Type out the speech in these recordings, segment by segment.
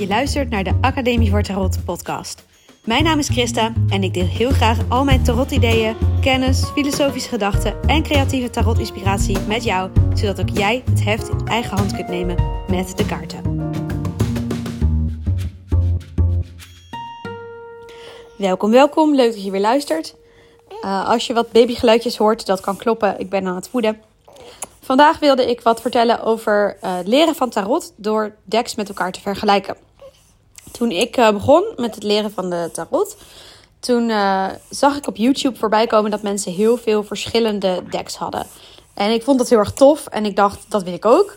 Je luistert naar de Academie voor Tarot podcast. Mijn naam is Christa en ik deel heel graag al mijn tarot-ideeën, kennis, filosofische gedachten en creatieve tarot-inspiratie met jou, zodat ook jij het heft in eigen hand kunt nemen met de kaarten. Welkom, welkom. Leuk dat je weer luistert. Uh, als je wat babygeluidjes hoort, dat kan kloppen. Ik ben aan het voeden. Vandaag wilde ik wat vertellen over het leren van tarot door decks met elkaar te vergelijken. Toen ik uh, begon met het leren van de tarot, toen uh, zag ik op YouTube voorbij komen dat mensen heel veel verschillende decks hadden. En ik vond dat heel erg tof en ik dacht, dat wil ik ook.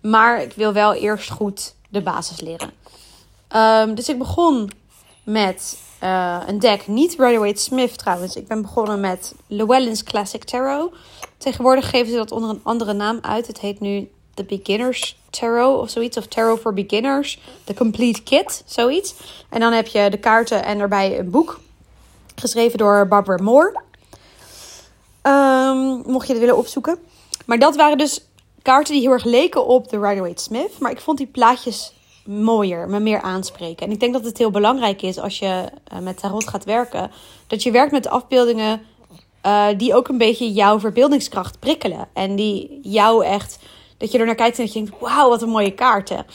Maar ik wil wel eerst goed de basis leren. Um, dus ik begon met uh, een deck, niet Rider Smith trouwens. Ik ben begonnen met Llewellyn's Classic Tarot. Tegenwoordig geven ze dat onder een andere naam uit. Het heet nu The Beginners Tarot of zoiets. Of Tarot for Beginners. The Complete Kit, zoiets. En dan heb je de kaarten en daarbij een boek. Geschreven door Barbara Moore. Um, mocht je het willen opzoeken. Maar dat waren dus kaarten die heel erg leken op de Rider Smith. Maar ik vond die plaatjes mooier, me meer aanspreken. En ik denk dat het heel belangrijk is als je uh, met tarot gaat werken, dat je werkt met afbeeldingen uh, die ook een beetje jouw verbeeldingskracht prikkelen. En die jou echt, dat je er naar kijkt en dat je denkt, wauw, wat een mooie kaarten.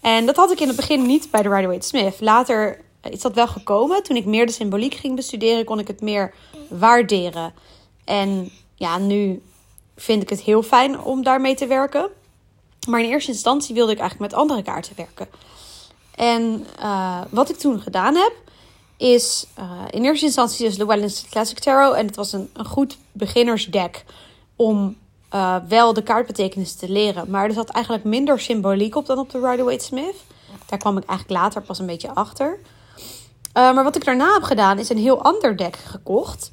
En dat had ik in het begin niet bij de Rider Smith. Later is dat wel gekomen. Toen ik meer de symboliek ging bestuderen, kon ik het meer waarderen. En ja, nu vind ik het heel fijn om daarmee te werken. Maar in eerste instantie wilde ik eigenlijk met andere kaarten werken. En uh, wat ik toen gedaan heb, is uh, in eerste instantie dus Llewellyn's Classic Tarot. En het was een, een goed beginnersdeck om uh, wel de kaartbetekenissen te leren. Maar er zat eigenlijk minder symboliek op dan op de Rider-Waite Smith. Daar kwam ik eigenlijk later pas een beetje achter. maar wat ik daarna heb gedaan, is een heel ander deck gekocht.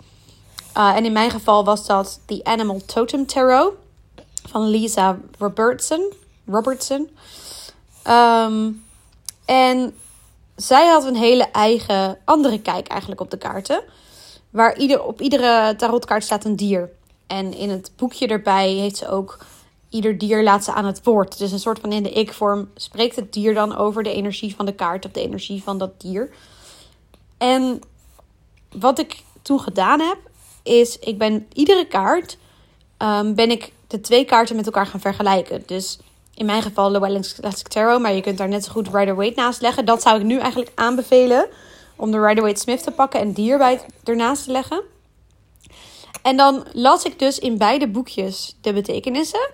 en in mijn geval was dat The Animal Totem Tarot van Lisa Robertson. Robertson. Um, en zij had een hele eigen andere kijk eigenlijk op de kaarten. Waar ieder, op iedere tarotkaart staat een dier. En in het boekje erbij heeft ze ook ieder dier laat ze aan het woord. Dus een soort van in de ik-vorm spreekt het dier dan over de energie van de kaart of de energie van dat dier. En wat ik toen gedaan heb, is ik ben iedere kaart um, ben ik de twee kaarten met elkaar gaan vergelijken. Dus in mijn geval Llewellyn's Classic Tarot, maar je kunt daar net zo goed Rider-Waite naast leggen. Dat zou ik nu eigenlijk aanbevelen om de Rider-Waite Smith te pakken en die erbij ernaast te leggen. En dan las ik dus in beide boekjes de betekenissen.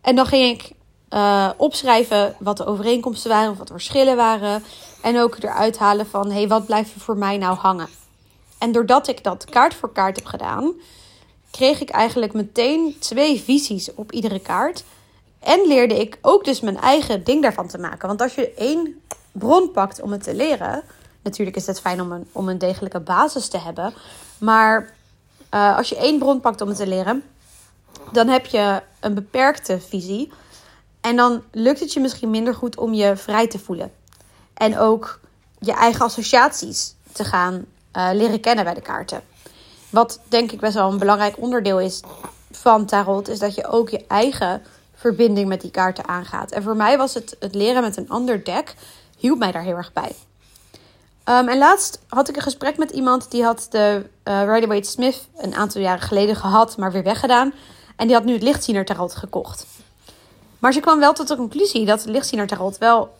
En dan ging ik uh, opschrijven wat de overeenkomsten waren of wat de verschillen waren. En ook eruit halen van, hey, wat blijft er voor mij nou hangen? En doordat ik dat kaart voor kaart heb gedaan, kreeg ik eigenlijk meteen twee visies op iedere kaart. En leerde ik ook dus mijn eigen ding daarvan te maken. Want als je één bron pakt om het te leren, natuurlijk is het fijn om een, om een degelijke basis te hebben. Maar uh, als je één bron pakt om het te leren, dan heb je een beperkte visie. En dan lukt het je misschien minder goed om je vrij te voelen. En ook je eigen associaties te gaan uh, leren kennen bij de kaarten. Wat denk ik best wel een belangrijk onderdeel is van tarot, is dat je ook je eigen verbinding met die kaarten aangaat. En voor mij was het het leren met een ander deck, hielp mij daar heel erg bij. Um, en laatst had ik een gesprek met iemand die had de uh, Rider-Waite Smith een aantal jaren geleden gehad, maar weer weggedaan. En die had nu het lichtziener tarot gekocht. Maar ze kwam wel tot de conclusie dat het lichtziener tarot wel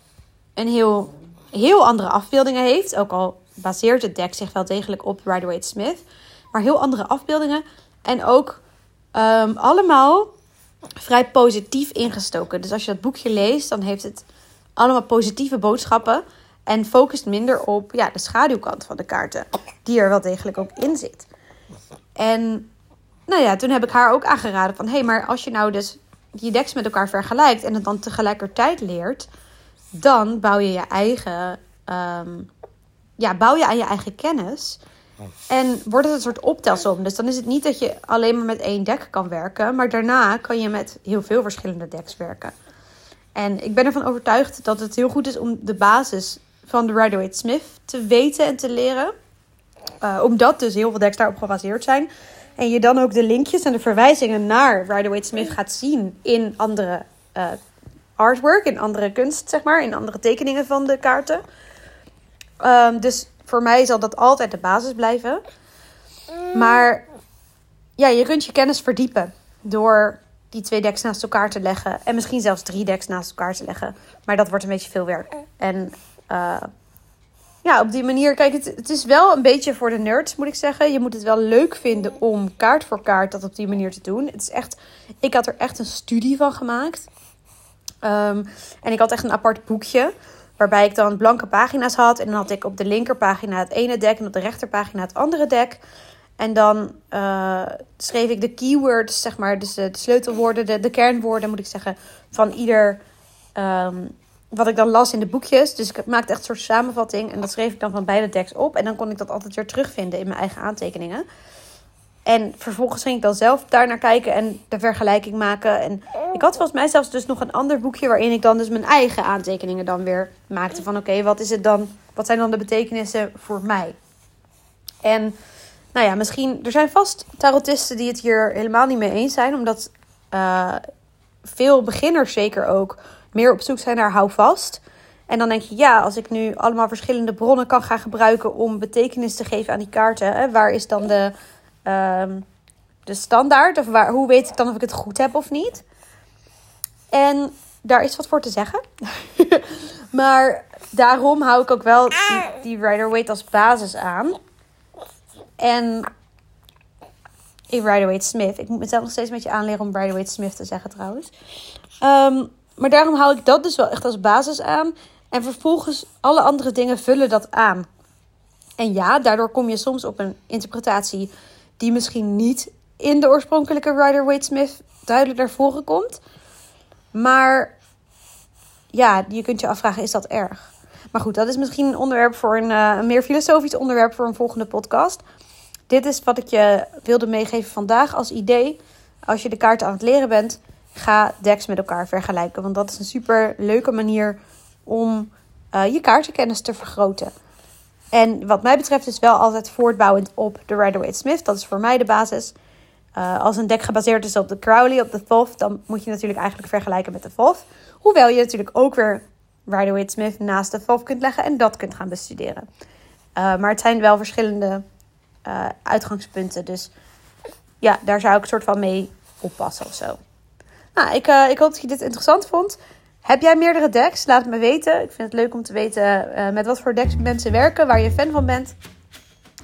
een heel, heel andere afbeeldingen heeft. Ook al baseert het deck zich wel degelijk op Rider-Waite Smith. Maar heel andere afbeeldingen. En ook um, allemaal vrij positief ingestoken. Dus als je dat boekje leest, dan heeft het allemaal positieve boodschappen. En focust minder op ja, de schaduwkant van de kaarten, die er wel degelijk ook in zit. En nou ja, toen heb ik haar ook aangeraden van... hé, hey, maar als je nou dus die decks met elkaar vergelijkt... en het dan tegelijkertijd leert... dan bouw je je eigen... Um, ja, bouw je aan je eigen kennis... En wordt het een soort optelsom. Dus dan is het niet dat je alleen maar met één deck kan werken. Maar daarna kan je met heel veel verschillende decks werken. En ik ben ervan overtuigd dat het heel goed is om de basis van de Rider-Waite Smith te weten en te leren. Uh, omdat dus heel veel decks daarop gebaseerd zijn. En je dan ook de linkjes en de verwijzingen naar Rider-Waite Smith gaat zien in andere uh, artwork, in andere kunst, zeg maar, in andere tekeningen van de kaarten. Ehm, dus voor mij zal dat altijd de basis blijven. Maar ja, je kunt je kennis verdiepen door die twee decks naast elkaar te leggen. En misschien zelfs drie decks naast elkaar te leggen. Maar dat wordt een beetje veel werk. En uh, ja, op die manier, kijk, het, het is wel een beetje voor de nerds, moet ik zeggen. Je moet het wel leuk vinden om kaart voor kaart dat op die manier te doen. Het is echt, ik had er echt een studie van gemaakt. Um, en ik had echt een apart boekje. Waarbij ik dan blanke pagina's had. En dan had ik op de linkerpagina het ene deck en op de rechterpagina het andere deck. En dan uh, schreef ik de keywords, zeg maar, dus de, de sleutelwoorden, de, de, kernwoorden moet ik zeggen, van ieder. Um, wat ik dan las in de boekjes. Dus ik maakte echt een soort samenvatting. En dat schreef ik dan van beide decks op. En dan kon ik dat altijd weer terugvinden in mijn eigen aantekeningen. En vervolgens ging ik dan zelf daar naar kijken en de vergelijking maken. En ik had volgens mij zelfs dus nog een ander boekje waarin ik dan dus mijn eigen aantekeningen dan weer maakte. Van oké, wat is het dan? Wat zijn dan de betekenissen voor mij? En nou ja, misschien, er zijn vast tarotisten die het hier helemaal niet mee eens zijn. Omdat uh, veel beginners zeker ook meer op zoek zijn naar houvast. En dan denk je, ja, als ik nu allemaal verschillende bronnen kan gaan gebruiken om betekenis te geven aan die kaarten, hè, waar is dan de, um, de standaard? Of waar, hoe weet ik dan of ik het goed heb of niet? En daar is wat voor te zeggen. maar daarom hou ik ook wel die, die Rider-Waite als basis aan. En in Rider-Waite Smith. Ik moet mezelf nog steeds een beetje aanleren om Rider-Waite Smith te zeggen trouwens. Um, maar daarom hou ik dat dus wel echt als basis aan. En vervolgens alle andere dingen vullen dat aan. En ja, daardoor kom je soms op een interpretatie die misschien niet in de oorspronkelijke Rider-Waite-Smith duidelijk naar voren komt. Maar ja, je kunt je afvragen, is dat erg? Maar goed, dat is misschien een onderwerp voor een, uh, een meer filosofisch onderwerp voor een volgende podcast. Dit is wat ik je wilde meegeven vandaag als idee. Als je de kaarten aan het leren bent, ga decks met elkaar vergelijken. Want dat is een super leuke manier om uh, je kaartenkennis te vergroten. En wat mij betreft is wel altijd voortbouwend op de Rider-Waite-Smith. Dat is voor mij de basis. Uh, als een deck gebaseerd is op de Crowley, op de Thoth, dan moet je natuurlijk eigenlijk vergelijken met de Thoth. Hoewel je natuurlijk ook weer Rider-Waite-Smith naast de Thoth kunt leggen en dat kunt gaan bestuderen. Uh, maar het zijn wel verschillende uitgangspunten. Dus ja, daar zou ik soort van mee oppassen of zo. Nou, ik, uh, ik hoop dat je dit interessant vond. Heb jij meerdere decks? Laat het me weten. Ik vind het leuk om te weten uh, met wat voor decks mensen werken, waar je fan van bent.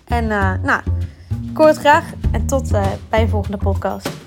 En uh, nou, ik hoor het graag en tot bij een volgende podcast.